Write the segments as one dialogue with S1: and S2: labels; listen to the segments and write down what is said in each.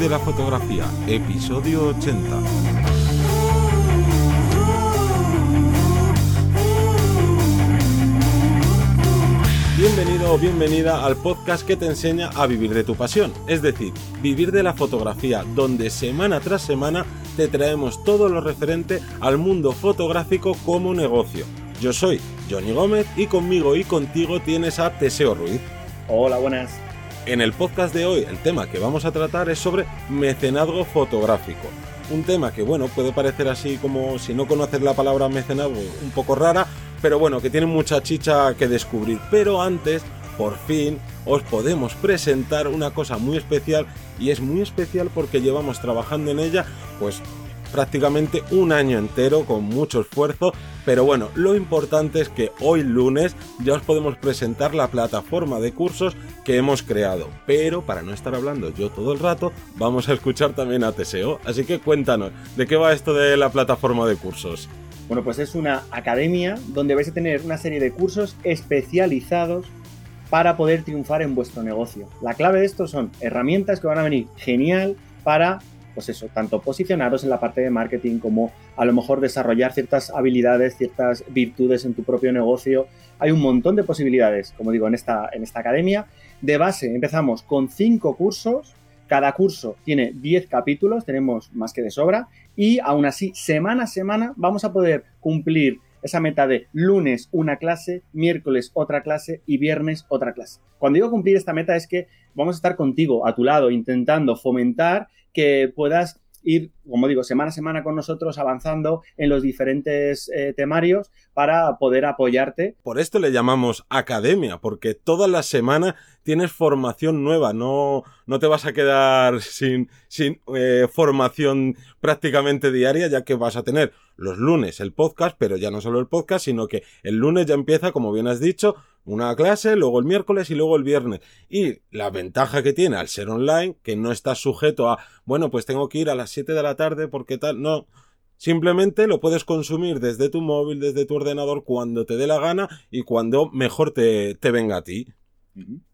S1: de la fotografía, episodio 80. Bienvenido o bienvenida al podcast que te enseña a vivir de tu pasión, es decir, vivir de la fotografía, donde semana tras semana te traemos todo lo referente al mundo fotográfico como negocio. Yo soy Johnny Gómez y conmigo y contigo tienes a Teseo Ruiz.
S2: Hola, buenas.
S1: En el podcast de hoy el tema que vamos a tratar es sobre mecenazgo fotográfico. Un tema que bueno, puede parecer así como si no conoces la palabra mecenazgo un poco rara, pero bueno, que tiene mucha chicha que descubrir. Pero antes, por fin, os podemos presentar una cosa muy especial y es muy especial porque llevamos trabajando en ella pues prácticamente un año entero con mucho esfuerzo, pero bueno, lo importante es que hoy lunes ya os podemos presentar la plataforma de cursos que hemos creado, pero para no estar hablando yo todo el rato, vamos a escuchar también a Teseo, así que cuéntanos, ¿de qué va esto de la plataforma de cursos?
S2: Bueno, pues es una academia donde vais a tener una serie de cursos especializados para poder triunfar en vuestro negocio. La clave de esto son herramientas que van a venir genial para, pues eso, tanto posicionaros en la parte de marketing como a lo mejor desarrollar ciertas habilidades, ciertas virtudes en tu propio negocio. Hay un montón de posibilidades, como digo, en esta, en esta academia. De base empezamos con cinco cursos. Cada curso tiene 10 capítulos, tenemos más que de sobra, y aún así, semana a semana, vamos a poder cumplir esa meta de lunes una clase, miércoles otra clase y viernes otra clase. Cuando digo cumplir esta meta es que vamos a estar contigo a tu lado intentando fomentar que puedas ir, como digo, semana a semana con nosotros avanzando en los diferentes eh, temarios para poder apoyarte.
S1: Por esto le llamamos academia, porque toda la semana tienes formación nueva, no, no te vas a quedar sin, sin eh, formación prácticamente diaria, ya que vas a tener los lunes el podcast, pero ya no solo el podcast, sino que el lunes ya empieza, como bien has dicho, una clase, luego el miércoles y luego el viernes. Y la ventaja que tiene al ser online, que no estás sujeto a, bueno, pues tengo que ir a las 7 de la tarde porque tal, no. Simplemente lo puedes consumir desde tu móvil, desde tu ordenador, cuando te dé la gana y cuando mejor te, te venga a ti.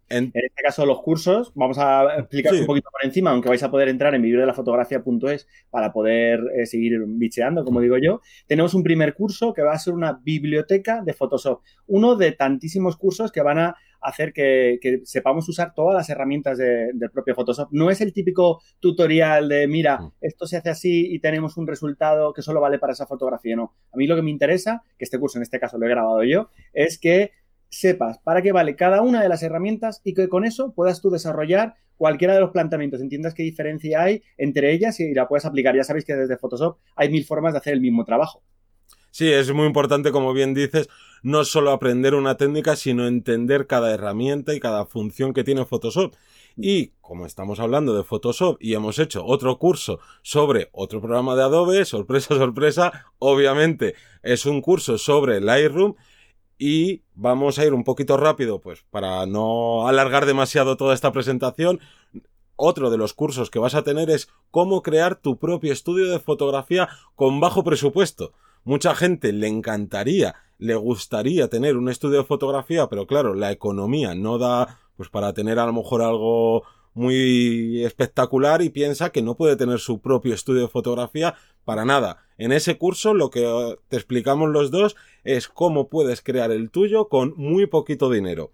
S2: En... este caso, los cursos, vamos a explicar un poquito por encima, aunque vais a poder entrar en vivirdelafotografía.es para poder eh, seguir bicheando, como digo yo. Tenemos un primer curso que va a ser una biblioteca de Photoshop, uno de tantísimos cursos que van a hacer que, que sepamos usar todas las herramientas de, del propio Photoshop. No es el típico tutorial de, mira, mm. esto se hace así y tenemos un resultado que solo vale para esa fotografía. No, a mí lo que me interesa, que este curso en este caso lo he grabado yo, es que sepas para qué vale cada una de las herramientas y que con eso puedas tú desarrollar cualquiera de los planteamientos, entiendas qué diferencia hay entre ellas y la puedes aplicar. Ya sabéis que desde Photoshop hay mil formas de hacer el mismo trabajo.
S1: Sí, es muy importante, como bien dices, no solo aprender una técnica, sino entender cada herramienta y cada función que tiene Photoshop. Y como estamos hablando de Photoshop y hemos hecho otro curso sobre otro programa de Adobe, sorpresa, sorpresa, obviamente es un curso sobre Lightroom y vamos a ir un poquito rápido, pues para no alargar demasiado toda esta presentación. Otro de los cursos que vas a tener es cómo crear tu propio estudio de fotografía con bajo presupuesto. Mucha gente le encantaría, le gustaría tener un estudio de fotografía, pero claro, la economía no da pues para tener a lo mejor algo muy espectacular y piensa que no puede tener su propio estudio de fotografía para nada. En ese curso lo que eh, te explicamos los dos es cómo puedes crear el tuyo con muy poquito dinero.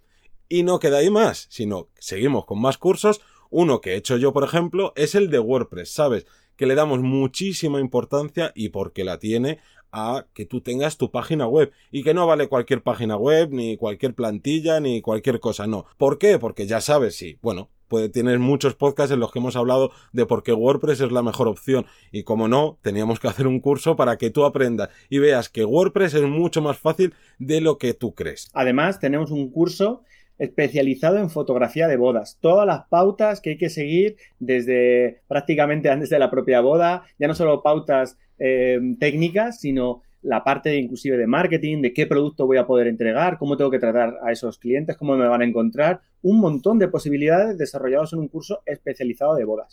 S1: Y no queda ahí más, sino seguimos con más cursos. Uno que he hecho yo, por ejemplo, es el de WordPress, ¿sabes? Que le damos muchísima importancia y porque la tiene a que tú tengas tu página web y que no vale cualquier página web, ni cualquier plantilla, ni cualquier cosa, no. ¿Por qué? Porque ya sabes, sí, bueno, puede, tienes muchos podcasts en los que hemos hablado de por qué WordPress es la mejor opción. Y como no, teníamos que hacer un curso para que tú aprendas y veas que WordPress es mucho más fácil de lo que tú crees.
S2: Además, tenemos un curso especializado en fotografía de bodas. Todas las pautas que hay que seguir desde prácticamente antes de la propia boda, ya no solo pautas eh, técnicas, sino la parte inclusive de marketing, de qué producto voy a poder entregar, cómo tengo que tratar a esos clientes, cómo me van a encontrar, un montón de posibilidades desarrollados en un curso especializado de bodas.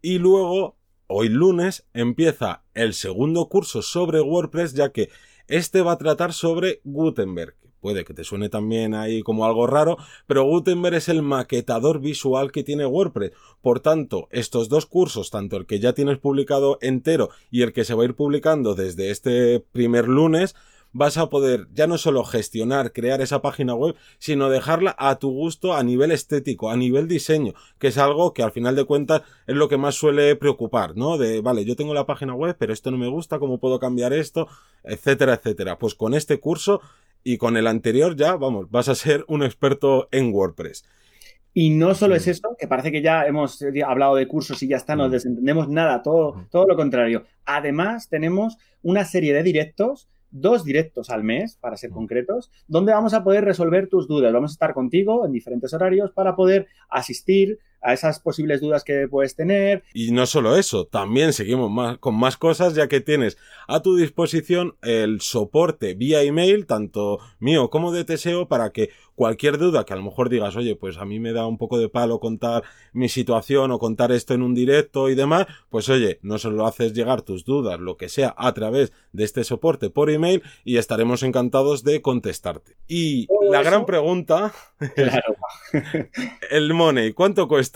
S1: Y luego, hoy lunes, empieza el segundo curso sobre WordPress, ya que este va a tratar sobre Gutenberg. Puede que te suene también ahí como algo raro, pero Gutenberg es el maquetador visual que tiene WordPress. Por tanto, estos dos cursos, tanto el que ya tienes publicado entero y el que se va a ir publicando desde este primer lunes, vas a poder ya no solo gestionar, crear esa página web, sino dejarla a tu gusto a nivel estético, a nivel diseño, que es algo que al final de cuentas es lo que más suele preocupar, ¿no? De, vale, yo tengo la página web, pero esto no me gusta, ¿cómo puedo cambiar esto? Etcétera, etcétera. Pues con este curso y con el anterior ya, vamos, vas a ser un experto en WordPress.
S2: Y no solo es eso, que parece que ya hemos hablado de cursos y ya está, no mm. desentendemos nada, todo, todo lo contrario. Además, tenemos una serie de directos dos directos al mes, para ser concretos, donde vamos a poder resolver tus dudas. Vamos a estar contigo en diferentes horarios para poder asistir a esas posibles dudas que puedes tener.
S1: Y no solo eso, también seguimos más, con más cosas ya que tienes a tu disposición el soporte vía email, tanto mío como de Teseo, para que cualquier duda que a lo mejor digas, oye, pues a mí me da un poco de palo contar mi situación o contar esto en un directo y demás, pues oye, no solo haces llegar tus dudas, lo que sea, a través de este soporte por email y estaremos encantados de contestarte. Y la gran pregunta, claro. el money, ¿cuánto cuesta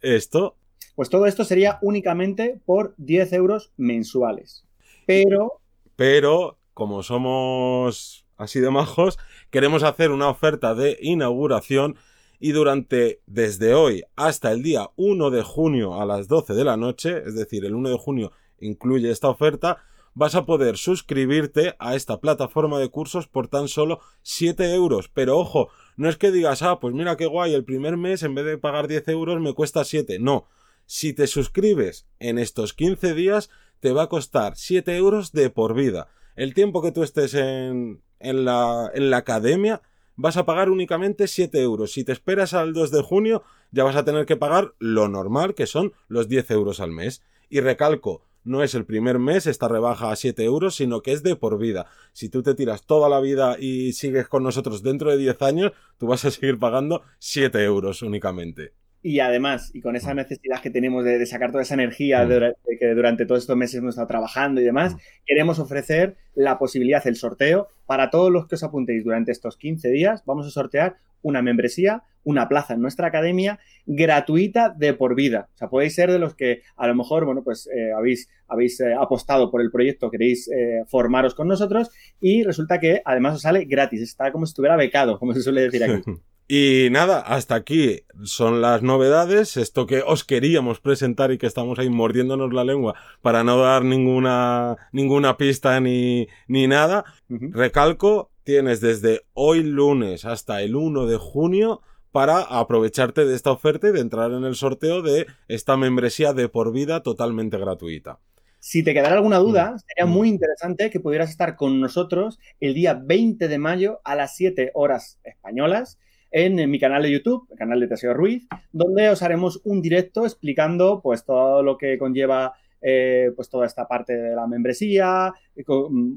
S1: esto?
S2: Pues todo esto sería únicamente por 10 euros mensuales. Pero...
S1: Pero, como somos así de majos, queremos hacer una oferta de inauguración y durante desde hoy hasta el día 1 de junio a las 12 de la noche, es decir, el 1 de junio incluye esta oferta, vas a poder suscribirte a esta plataforma de cursos por tan solo 7 euros. Pero ojo, no es que digas, ah, pues mira qué guay, el primer mes en vez de pagar 10 euros me cuesta 7. No, si te suscribes en estos 15 días, te va a costar 7 euros de por vida. El tiempo que tú estés en, en la, en la academia vas a pagar únicamente 7 euros. Si te esperas al 2 de junio, ya vas a tener que pagar lo normal, que son los 10 euros al mes. Y recalco, no es el primer mes esta rebaja a 7 euros, sino que es de por vida. Si tú te tiras toda la vida y sigues con nosotros dentro de 10 años, tú vas a seguir pagando 7 euros únicamente.
S2: Y además, y con esa mm. necesidad que tenemos de, sacar toda esa energía mm. de, que durante todos estos meses hemos estado trabajando y demás, mm. queremos ofrecer la posibilidad, el sorteo, para todos los que os apuntéis durante estos 15 días. Vamos a sortear una membresía, una plaza en nuestra academia gratuita de por vida. O sea, podéis ser de los que a lo mejor, bueno, pues eh, habéis, habéis eh, apostado por el proyecto, queréis eh, formaros con nosotros y resulta que además os sale gratis. Está como si estuviera becado, como se suele decir aquí.
S1: Y nada, hasta aquí son las novedades, esto que os queríamos presentar y que estamos ahí mordiéndonos la lengua para no dar ninguna, ninguna pista ni, ni nada. Recalco, tienes desde hoy lunes hasta el 1 de junio para aprovecharte de esta oferta y de entrar en el sorteo de esta membresía de por vida totalmente gratuita.
S2: Si te quedara alguna duda, mm. sería muy mm. interesante que pudieras estar con nosotros el día 20 de mayo a las 7 horas españolas en, mi canal de YouTube, el canal de Teseo Ruiz, donde os haremos un directo explicando pues todo lo que conlleva eh, pues toda esta parte de la membresía,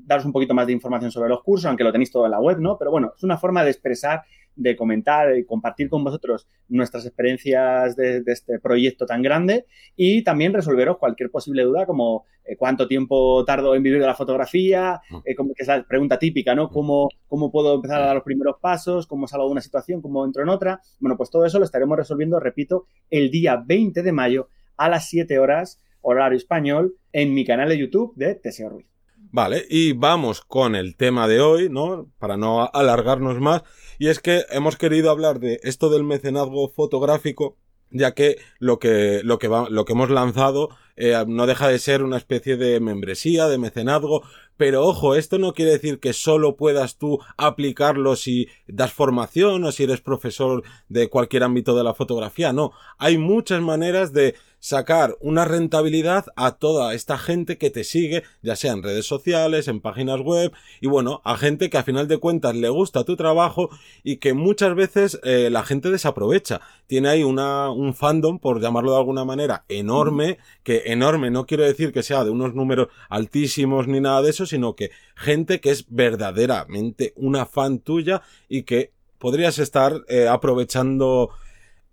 S2: daros un poquito más de información sobre los cursos, aunque lo tenéis todo en la web, ¿no? Pero bueno, es una forma de expresar de comentar y compartir con vosotros nuestras experiencias de, este proyecto tan grande y también resolveros cualquier posible duda como eh, cuánto tiempo tardo en vivir de la fotografía, mm. eh, como, que es la pregunta típica, ¿no? Mm. ¿Cómo, ¿Cómo puedo empezar a dar los primeros pasos? ¿Cómo salgo de una situación? ¿Cómo entro en otra? Bueno, pues todo eso lo estaremos resolviendo, repito, el día 20 de mayo a las 7 horas, horario español, en mi canal de YouTube de Teseo Ruiz.
S1: Vale, y vamos con el tema de hoy, ¿no? Para no alargarnos más. Y es que hemos querido hablar de esto del mecenazgo fotográfico, ya que lo que, lo que, lo que hemos lanzado eh, no deja de ser una especie de membresía, de mecenazgo, pero ojo, esto no quiere decir que solo puedas tú aplicarlo si das formación o si eres profesor de cualquier ámbito de la fotografía, no, hay muchas maneras de sacar una rentabilidad a toda esta gente que te sigue, ya sea en redes sociales, en páginas web, y bueno, a gente que a final de cuentas le gusta tu trabajo y que muchas veces eh, la gente desaprovecha. Tiene ahí una, un fandom, por llamarlo de alguna manera, enorme, que enorme no quiero decir que sea de unos números altísimos ni nada de eso, sino que gente que es verdaderamente una fan tuya y que podrías estar eh, aprovechando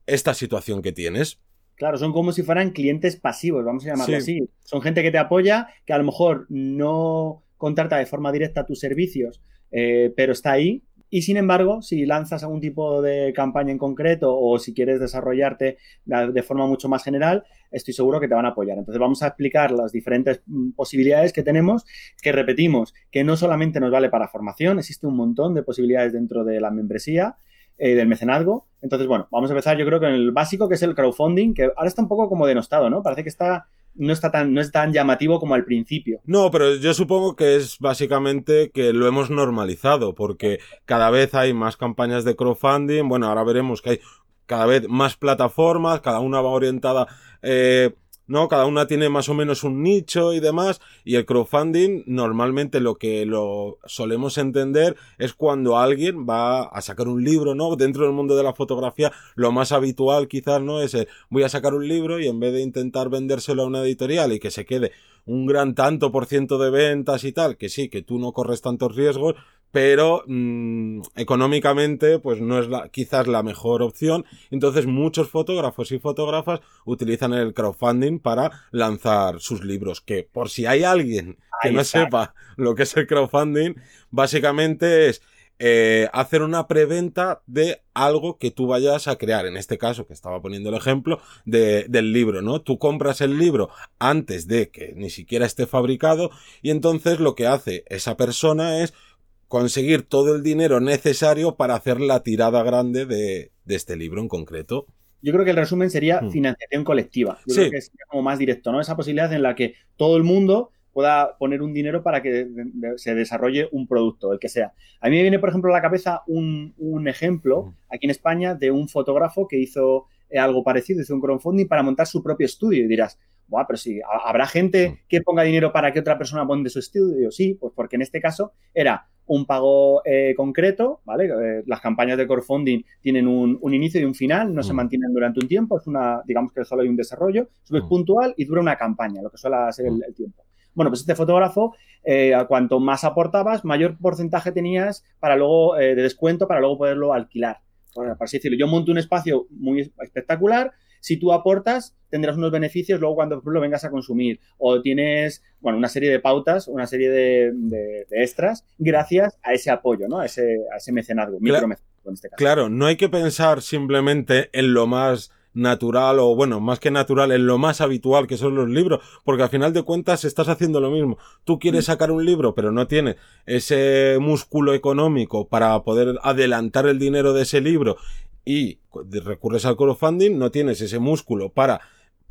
S1: esta situación que tienes.
S2: Claro, son como si fueran clientes pasivos, vamos a llamarlo así. Son gente que te apoya, que a lo mejor no contrata de forma directa tus servicios, eh, pero está ahí Y sin embargo, si lanzas algún tipo de campaña en concreto o si quieres desarrollarte de forma mucho más general, estoy seguro que te van a apoyar. Entonces vamos a explicar las diferentes mm, posibilidades que tenemos, que repetimos, que no solamente nos vale para formación, existe un montón de posibilidades dentro de la membresía. Eh, del mecenazgo. Entonces, bueno, vamos a empezar yo creo con el básico, que es el crowdfunding, que ahora está un poco como denostado, ¿no? Parece que está no está tan, no es tan llamativo como al principio.
S1: No, pero yo supongo que es básicamente que lo hemos normalizado, porque cada vez hay más campañas de crowdfunding. Bueno, ahora veremos que hay cada vez más plataformas, cada una va orientada eh, ¿no? Cada una tiene más o menos un nicho y demás, y el crowdfunding normalmente lo que lo solemos entender es cuando alguien va a sacar un libro, ¿no? Dentro del mundo de la fotografía, lo más habitual quizás, ¿no? Es eh, voy a sacar un libro y en vez de intentar vendérselo a una editorial y que se quede un gran tanto por ciento de ventas y tal, que sí, que tú no corres tantos riesgos, pero mmm, económicamente pues no es la, quizás la mejor opción. Entonces muchos fotógrafos y fotógrafas utilizan el crowdfunding para lanzar sus libros, que por si hay alguien que no sepa lo que es el crowdfunding, básicamente es eh, hacer una preventa de algo que tú vayas a crear. En este caso, que estaba poniendo el ejemplo de, del libro, ¿no? Tú compras el libro antes de que ni siquiera esté fabricado y entonces lo que hace esa persona es conseguir todo el dinero necesario para hacer la tirada grande de, este libro en concreto.
S2: Yo creo que el resumen sería hmm. financiación colectiva. Yo creo que es como más directo, ¿no? Esa posibilidad en la que todo el mundo pueda poner un dinero para que se desarrolle un producto, el que sea. A mí me viene, por ejemplo, a la cabeza un, ejemplo hmm. aquí en España de un fotógrafo que hizo eh, algo parecido, hizo un crowdfunding para montar su propio estudio. Y dirás, Buah, pero sí, ¿habrá gente hmm. que ponga dinero para que otra persona ponga su estudio? Sí, pues porque en este caso era un pago eh, concreto, ¿vale? Eh, las campañas de crowdfunding tienen un, inicio y un final, no se mm. mantienen durante un tiempo, es una, digamos que solo hay un desarrollo, es mm. puntual y dura una campaña, lo que suele ser el, mm. tiempo. Bueno, pues este fotógrafo, eh, a cuanto más aportabas, mayor porcentaje tenías para luego de descuento para luego poderlo alquilar. Bueno, para así decirlo, yo monto un espacio muy espectacular, si tú aportas, tendrás unos beneficios luego cuando lo vengas a consumir. O tienes, bueno, una serie de pautas, una serie de, extras, gracias a ese apoyo, ¿no? A ese, a ese mecenazgo,
S1: claro, en este caso. Claro, no hay que pensar simplemente en lo más natural o bueno, más que natural, en lo más habitual que son los libros, porque al final de cuentas estás haciendo lo mismo. Tú quieres mm. sacar un libro, pero no tienes ese músculo económico para poder adelantar el dinero de ese libro y recurres al crowdfunding, no tienes ese músculo para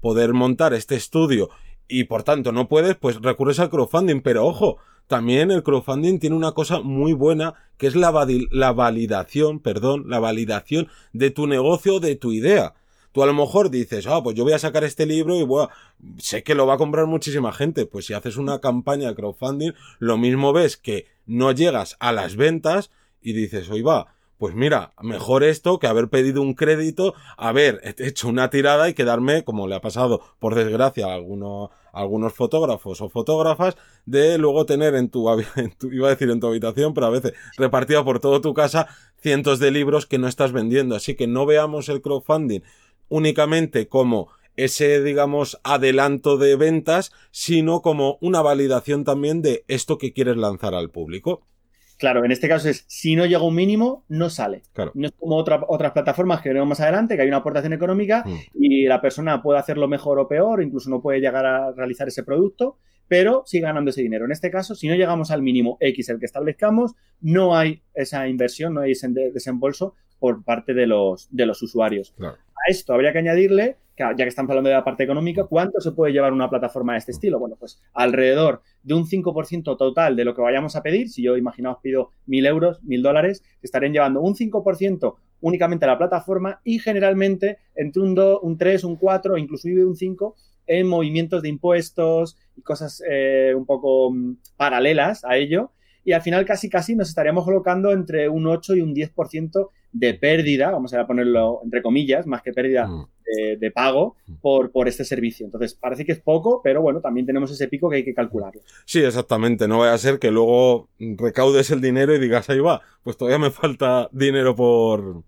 S1: poder montar este estudio y por tanto no puedes, pues recurres al crowdfunding. Pero ojo, también el crowdfunding tiene una cosa muy buena que es la, la validación, perdón, la validación de tu negocio, de tu idea. Tú a lo mejor dices, ah, pues yo voy a sacar este libro y voy sé que lo va a comprar muchísima gente. Pues si haces una campaña de crowdfunding, lo mismo ves que no llegas a las ventas y dices, oye, va, pues mira, mejor esto que haber pedido un crédito, haber hecho una tirada y quedarme, como le ha pasado, por desgracia, a algunos, fotógrafos o fotógrafas, de luego tener en tu, iba a decir en tu habitación, pero a veces repartida por toda tu casa, cientos de libros que no estás vendiendo. Así que no veamos el crowdfunding únicamente como ese, digamos, adelanto de ventas, sino como una validación también de esto que quieres lanzar al público.
S2: Claro, en este caso es, si no llega a un mínimo, no sale. No es como otras plataformas que veremos más adelante, que hay una aportación económica mm. y la persona puede hacerlo mejor o peor, incluso no puede llegar a realizar ese producto, pero sigue ganando ese dinero. En este caso, si no llegamos al mínimo X, el que establezcamos, no hay esa inversión, no hay ese desembolso por parte de los, de los usuarios. A esto habría que añadirle ya que estamos hablando de la parte económica, ¿cuánto se puede llevar una plataforma de este estilo? Bueno, pues alrededor de un 5% total de lo que vayamos a pedir, si yo imaginaos pido mil euros, mil dólares, estarían llevando un 5% únicamente a la plataforma y generalmente entre un 2, un 3, un 4 o inclusive un 5 en movimientos de impuestos y cosas eh, un poco mm, paralelas a ello. Y al final casi casi nos estaríamos colocando entre un 8 y un 10% de pérdida, vamos a ponerlo entre comillas, más que pérdida mm de, pago por, por este servicio. Entonces, parece que es poco, pero bueno, también tenemos ese pico que hay que calcular.
S1: Sí, exactamente. No vaya a ser que luego recaudes el dinero y digas, ahí va, pues todavía me falta dinero por,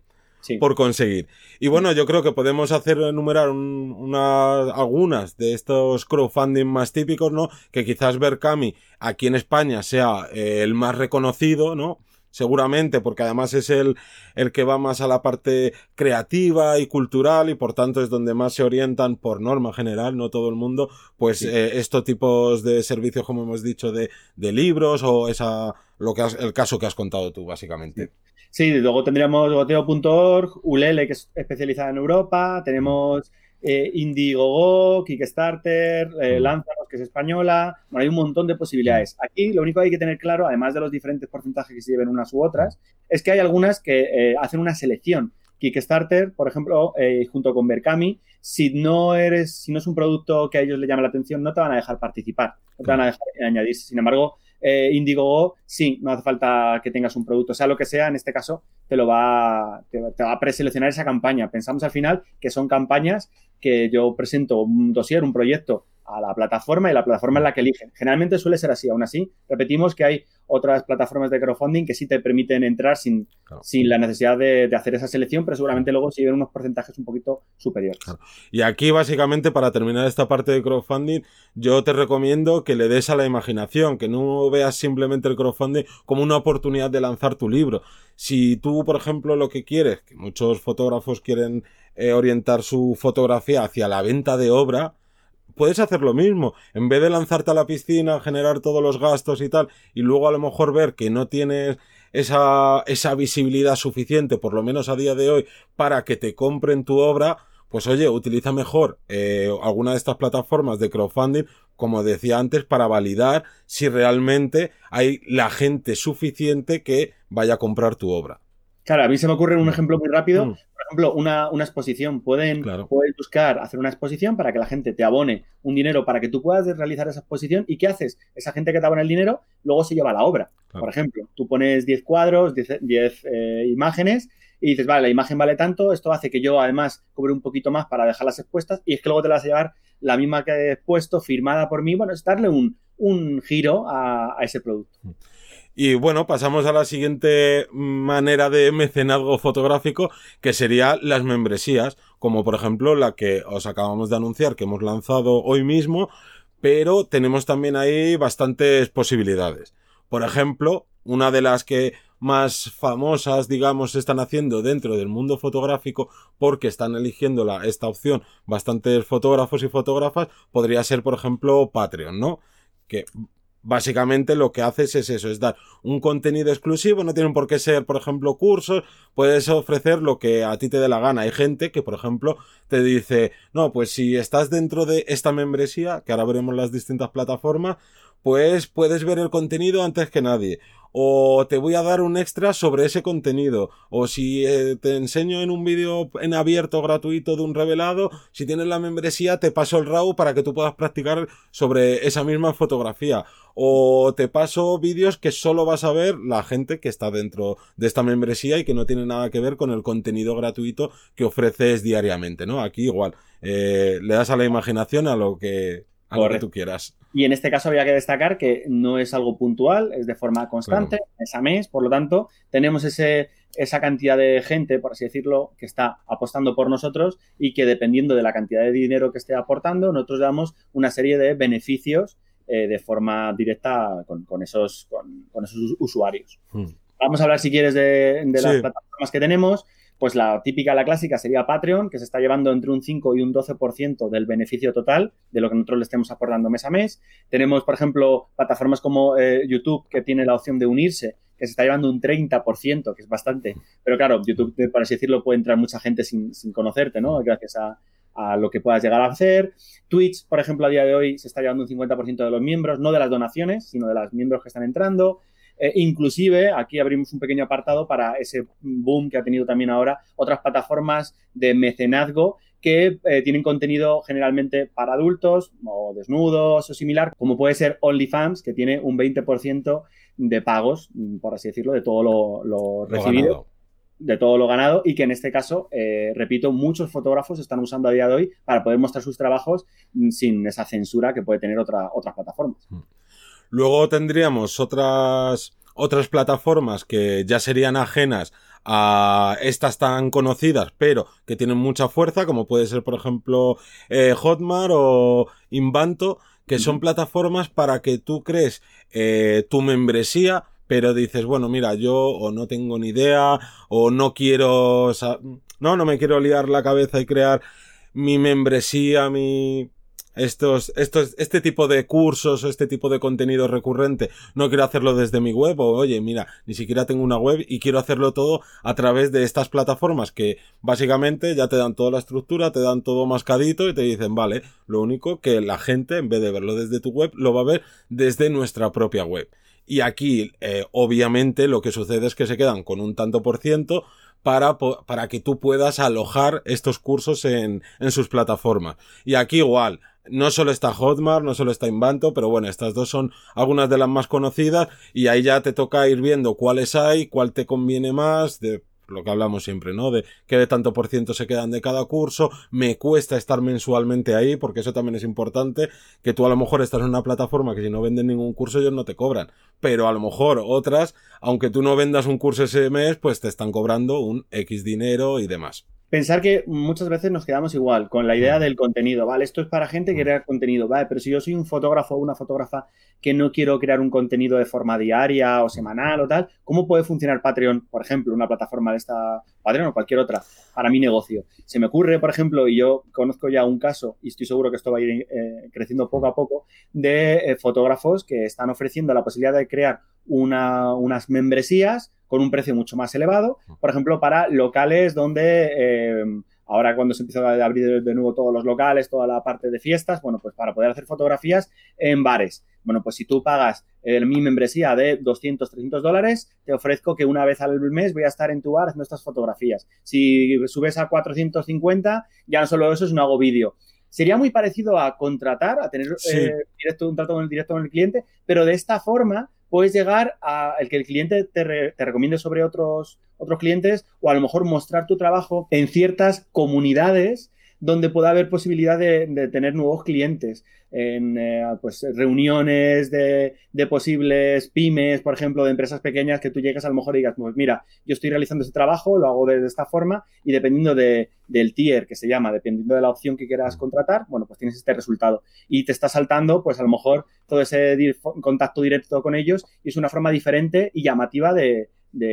S1: por conseguir. Y bueno, yo creo que podemos hacer enumerar una, algunas de estos crowdfunding más típicos, ¿no? Que quizás Berkami aquí en España sea eh, el más reconocido, ¿no? Seguramente, porque además es el, el que va más a la parte creativa y cultural y por tanto es donde más se orientan por norma general, no todo el mundo, pues eh, estos tipos de servicios, como hemos dicho, de, de libros o esa, lo que has, el caso que has contado tú, básicamente.
S2: Sí, luego tendríamos goteo.org, Ulele, que es especializada en Europa, tenemos eh, Indiegogo, Kickstarter, eh, Lanzaros, que es española. Bueno, hay un montón de posibilidades. Aquí lo único que hay que tener claro, además de los diferentes porcentajes que se lleven unas u otras, es que hay algunas que eh, hacen una selección. Kickstarter, por ejemplo, eh, junto con Berkami, si no eres, si no es un producto que a ellos les llama la atención, no te van a dejar participar, no te van a dejar añadirse. Sin embargo, eh, sí, no hace falta que tengas un producto, sea lo que sea, en este caso te lo va, te, te va a preseleccionar esa campaña. Pensamos al final que son campañas que yo presento un dossier, un proyecto a la plataforma y la plataforma es la que eligen. Generalmente suele ser así. Aún así, repetimos que hay otras plataformas de crowdfunding que sí te permiten entrar sin,
S1: Claro.
S2: sin la necesidad de, de hacer esa selección, pero seguramente luego siguen unos porcentajes un poquito superiores.
S1: Claro. Y aquí, básicamente, para terminar esta parte de crowdfunding, yo te recomiendo que le des a la imaginación, que no veas simplemente el crowdfunding como una oportunidad de lanzar tu libro. Si tú, por ejemplo, lo que quieres, que muchos fotógrafos quieren eh, orientar su fotografía hacia la venta de obra, puedes hacer lo mismo. En vez de lanzarte a la piscina, generar todos los gastos y tal, y luego a lo mejor ver que no tienes esa, esa visibilidad suficiente, por lo menos a día de hoy, para que te compren tu obra, pues oye, utiliza mejor eh, alguna de estas plataformas de crowdfunding, como decía antes, para validar si realmente hay la gente suficiente que vaya a comprar tu obra.
S2: Claro, a mí se me ocurre un ejemplo muy rápido.
S1: Mm.
S2: Por ejemplo, una, una exposición. Pueden,
S1: Claro.
S2: puedes buscar hacer una exposición para que la gente te abone un dinero para que tú puedas realizar esa exposición. ¿Y qué haces? Esa gente que te abona el dinero luego se lleva la obra.
S1: Claro.
S2: Por ejemplo, tú pones 10 cuadros, 10, 10, eh, imágenes y dices, vale, la imagen vale tanto, esto hace que yo además cobre un poquito más para dejarlas expuestas y es que luego te las vas a llevar la misma que he puesto, firmada por mí. Bueno, es darle un, un giro a, a ese producto.
S1: Y bueno, pasamos a la siguiente manera de mecenazgo fotográfico, que sería las membresías, como por ejemplo la que os acabamos de anunciar, que hemos lanzado hoy mismo, pero tenemos también ahí bastantes posibilidades. Por ejemplo, una de las que más famosas, digamos, se están haciendo dentro del mundo fotográfico porque están eligiendo esta opción bastantes fotógrafos y fotógrafas, podría ser, por ejemplo, Patreon, ¿no? Que básicamente lo que haces es eso, es dar un contenido exclusivo, no tienen por qué ser, por ejemplo, cursos, puedes ofrecer lo que a ti te dé la gana. Hay gente que, por ejemplo, te dice, no, pues si estás dentro de esta membresía, que ahora veremos las distintas plataformas, pues puedes ver el contenido antes que nadie. O te voy a dar un extra sobre ese contenido. O si eh, te enseño en un vídeo en abierto gratuito de un revelado, si tienes la membresía te paso el RAW para que tú puedas practicar sobre esa misma fotografía. O te paso vídeos que solo vas a ver la gente que está dentro de esta membresía y que no tiene nada que ver con el contenido gratuito que ofreces diariamente, ¿no? Aquí igual, eh, le das a la imaginación a lo que, a lo que
S2: Correcto.
S1: tú quieras.
S2: Y en este caso había que destacar que no es algo puntual, es de forma constante, mes a mes, por lo tanto, tenemos ese, esa cantidad de gente, por así decirlo, que está apostando por nosotros y que dependiendo de la cantidad de dinero que esté aportando, nosotros damos una serie de beneficios eh, de forma directa con, con esos, con, con esos usuarios.
S1: Hmm.
S2: Vamos a hablar, si quieres, de, de las
S1: Sí.
S2: plataformas que tenemos. Pues la típica, la clásica sería Patreon, que se está llevando entre un 5 y un 12% del beneficio total de lo que nosotros le estemos aportando mes a mes. Tenemos, por ejemplo, plataformas como eh, YouTube, que tiene la opción de unirse, que se está llevando un 30%, que es bastante. Pero claro, YouTube, por así decirlo, puede entrar mucha gente sin, sin conocerte, ¿no? Gracias a, a lo que puedas llegar a hacer. Twitch, por ejemplo, a día de hoy se está llevando un 50% de los miembros, no de las donaciones, sino de los miembros que están entrando. Eh, inclusive, aquí abrimos un pequeño apartado para ese boom que ha tenido también ahora otras plataformas de mecenazgo que eh, tienen contenido generalmente para adultos o desnudos o similar, como puede ser OnlyFans, que tiene un 20% de pagos, mm, por así decirlo, de todo lo, recibido de todo lo ganado y que en este caso, eh, repito, muchos fotógrafos están usando a día de hoy para poder mostrar sus trabajos mm, sin esa censura que puede tener otra, otras plataformas.
S1: Luego tendríamos otras, otras plataformas que ya serían ajenas a estas tan conocidas, pero que tienen mucha fuerza, como puede ser, por ejemplo, eh, Hotmart o Invanto, que son plataformas para que tú crees eh, tu membresía, pero dices, bueno, mira, yo o no tengo ni idea, o no quiero, no, no me quiero liar la cabeza y crear mi membresía, mi, estos, estos, este tipo de cursos este tipo de contenido recurrente, no quiero hacerlo desde mi web o oye, mira, ni siquiera tengo una web y quiero hacerlo todo a través de estas plataformas que básicamente ya te dan toda la estructura, te dan todo mascadito y te dicen, vale, lo único que la gente en vez de verlo desde tu web, lo va a ver desde nuestra propia web. Y aquí, eh, obviamente, lo que sucede es que se quedan con un tanto por ciento para, para que tú puedas alojar estos cursos en, en sus plataformas. Y aquí igual, no solo está Hotmart, no solo está Invanto, pero bueno, estas dos son algunas de las más conocidas y ahí ya te toca ir viendo cuáles hay, cuál te conviene más, de lo que hablamos siempre, ¿no? De qué de tanto por ciento se quedan de cada curso, me cuesta estar mensualmente ahí, porque eso también es importante, que tú a lo mejor estás en una plataforma que si no venden ningún curso ellos no te cobran, pero a lo mejor otras, aunque tú no vendas un curso ese mes, pues te están cobrando un X dinero y demás
S2: pensar que muchas veces nos quedamos igual con la idea del contenido, ¿vale? Esto es para gente que crea contenido, ¿vale? Pero si yo soy un fotógrafo o una fotógrafa que no quiero crear un contenido de forma diaria o semanal o tal, ¿cómo puede funcionar Patreon, por ejemplo, una plataforma de esta, Patreon o cualquier otra, para mi negocio? Se me ocurre, por ejemplo, y yo conozco ya un caso, y estoy seguro que esto va a ir eh, creciendo poco a poco, de eh, fotógrafos que están ofreciendo la posibilidad de crear una, unas membresías con un precio mucho más elevado, por ejemplo, para locales donde eh, ahora cuando se empieza a abrir de nuevo todos los locales, toda la parte de fiestas, bueno, pues para poder hacer fotografías en bares. Bueno, pues si tú pagas eh, mi membresía de 200, 300 dólares, te ofrezco que una vez al mes voy a estar en tu bar haciendo estas fotografías. Si subes a 450, ya no solo eso, es un hago vídeo. Sería muy parecido a contratar, a tener eh, directo, un trato con el directo con el cliente, pero de esta forma puedes llegar a el que el cliente te, te, recomiende sobre otros, otros clientes o a lo mejor mostrar tu trabajo en ciertas comunidades donde pueda haber posibilidad de, tener nuevos clientes en eh, pues, reuniones de, posibles pymes, por ejemplo, de empresas pequeñas que tú llegas a lo mejor y digas, pues mira, yo estoy realizando ese trabajo, lo hago de, esta forma y dependiendo de, del tier que se llama, dependiendo de la opción que quieras contratar, bueno, pues tienes este resultado. Y te está saltando, pues a lo mejor todo ese contacto directo con ellos y es una forma diferente y llamativa de,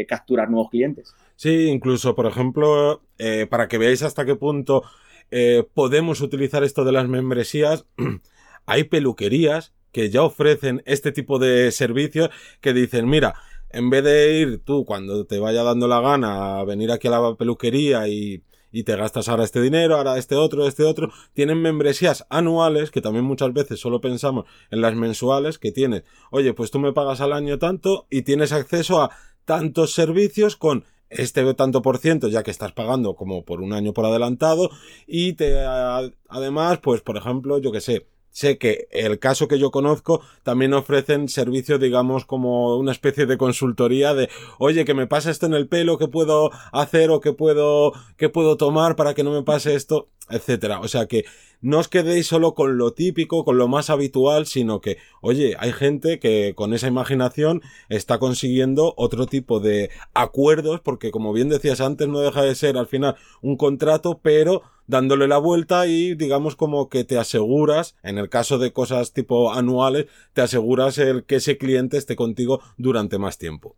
S2: capturar nuevos clientes.
S1: Sí, incluso, por ejemplo, eh, para que veáis hasta qué punto eh, podemos utilizar esto de las membresías. Hay peluquerías que ya ofrecen este tipo de servicios que dicen, mira, en vez de ir tú cuando te vaya dando la gana a venir aquí a la peluquería y, y te gastas ahora este dinero, ahora este otro, este otro, tienen membresías anuales, que también muchas veces solo pensamos en las mensuales, que tienes, oye, pues tú me pagas al año tanto y tienes acceso a tantos servicios con este tanto por ciento ya que estás pagando como por un año por adelantado y te además pues por ejemplo yo que sé sé que el caso que yo conozco también ofrecen servicios, digamos, como una especie de consultoría de, oye, que me pasa esto en el pelo, ¿qué puedo hacer o qué puedo, qué puedo tomar para que no me pase esto? etcétera. O sea que no os quedéis solo con lo típico, con lo más habitual, sino que, oye, hay gente que con esa imaginación está consiguiendo otro tipo de acuerdos, porque como bien decías antes, no deja de ser al final un contrato, pero dándole la vuelta y digamos como que te aseguras, en el caso de cosas tipo anuales, te aseguras el que ese cliente esté contigo durante más tiempo.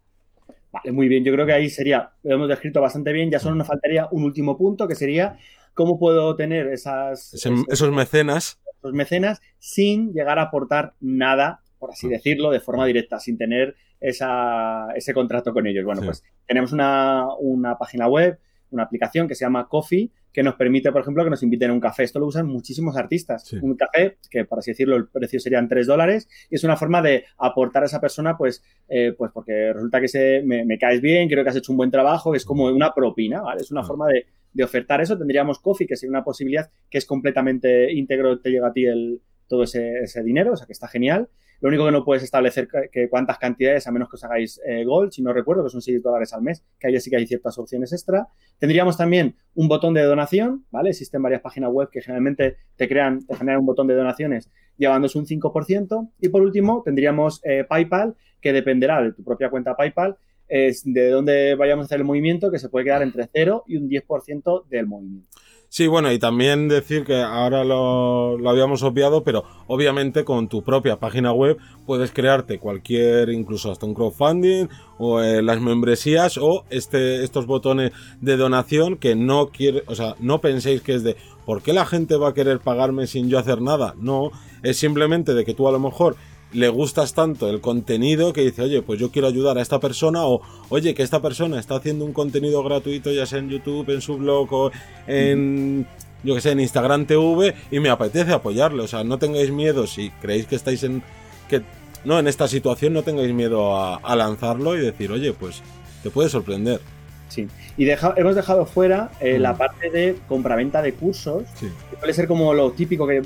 S2: Vale, muy bien. Yo creo que ahí sería, lo hemos descrito bastante bien. Ya solo nos faltaría un último punto, que sería cómo puedo tener esas,
S1: esos mecenas.
S2: Esos mecenas sin llegar a aportar nada, por así decirlo, de forma directa, sin tener esa, ese contrato con ellos. Bueno, pues tenemos una, una página web, una aplicación que se llama Coffee, que nos permite, por ejemplo, que nos inviten a un café. Esto lo usan muchísimos artistas. Un café, que por así decirlo, el precio serían 3 dólares, y es una forma de aportar a esa persona, pues, eh, pues porque resulta que se, me, caes bien, creo que has hecho un buen trabajo, es como una propina, ¿vale? Es una ah. forma de, de, ofertar eso. Tendríamos Coffee, que sería una posibilidad que es completamente íntegro, te llega a ti el, todo ese, ese dinero, o sea que está genial. Lo único que no puedes establecer que, cuántas cantidades, a menos que os hagáis eh, Gold, si no recuerdo, que son 6 dólares al mes, que ahí sí que hay ciertas opciones extra. Tendríamos también un botón de donación, ¿vale? Existen varias páginas web que generalmente te crean, te generan un botón de donaciones llevándose un 5%. Y por último, tendríamos eh, PayPal, que dependerá de tu propia cuenta PayPal, es de dónde vayamos a hacer el movimiento, que se puede quedar entre 0 y un 10% del movimiento.
S1: Sí, bueno, y también decir que ahora lo, lo, habíamos obviado, pero obviamente con tu propia página web puedes crearte cualquier, incluso hasta un crowdfunding o eh, las membresías o este, estos botones de donación que no quiere, o sea, no penséis que es de ¿por qué la gente va a querer pagarme sin yo hacer nada? No, es simplemente de que tú a lo mejor le gustas tanto el contenido que dice, oye, pues yo quiero ayudar a esta persona o, oye, que esta persona está haciendo un contenido gratuito, ya sea en YouTube, en su blog o en, yo que sé, en Instagram TV y me apetece apoyarle. O sea, no tengáis miedo si creéis que estáis en, que, no, en esta situación, no tengáis miedo a, a lanzarlo y decir, oye, pues te puede sorprender.
S2: Sí. Y hemos dejado fuera eh, la parte de compraventa de cursos, que puede ser como lo típico que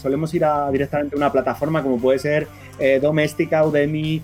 S2: solemos ir a, directamente a una plataforma como puede ser eh, Doméstica, Udemy,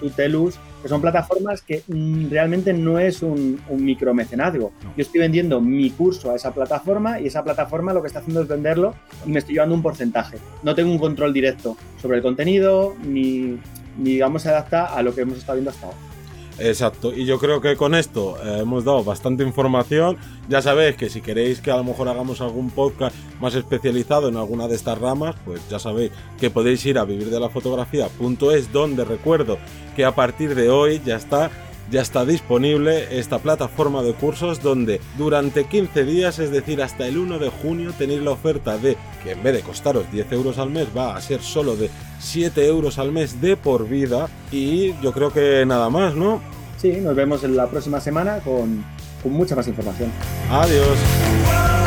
S2: Tutelus, que son plataformas que mm, realmente no es un, micromecenazgo. Yo estoy vendiendo mi curso a esa plataforma y esa plataforma lo que está haciendo es venderlo y me estoy llevando un porcentaje. No tengo un control directo sobre el contenido ni, ni digamos, se adapta a lo que hemos estado viendo hasta ahora.
S1: Exacto, y yo creo que con esto eh, hemos dado bastante información. Ya sabéis que si queréis que a lo mejor hagamos algún podcast más especializado en alguna de estas ramas, pues ya sabéis que podéis ir a vivirdelafotografía.es, donde recuerdo que a partir de hoy ya está ya está disponible esta plataforma de cursos donde durante 15 días, es decir, hasta el 1 de junio, tenéis la oferta de que en vez de costaros 10 euros al mes va a ser solo de 7 euros al mes de por vida y yo creo que nada más, ¿no?
S2: Sí, nos vemos en la próxima semana con, con mucha más información.
S1: Adiós.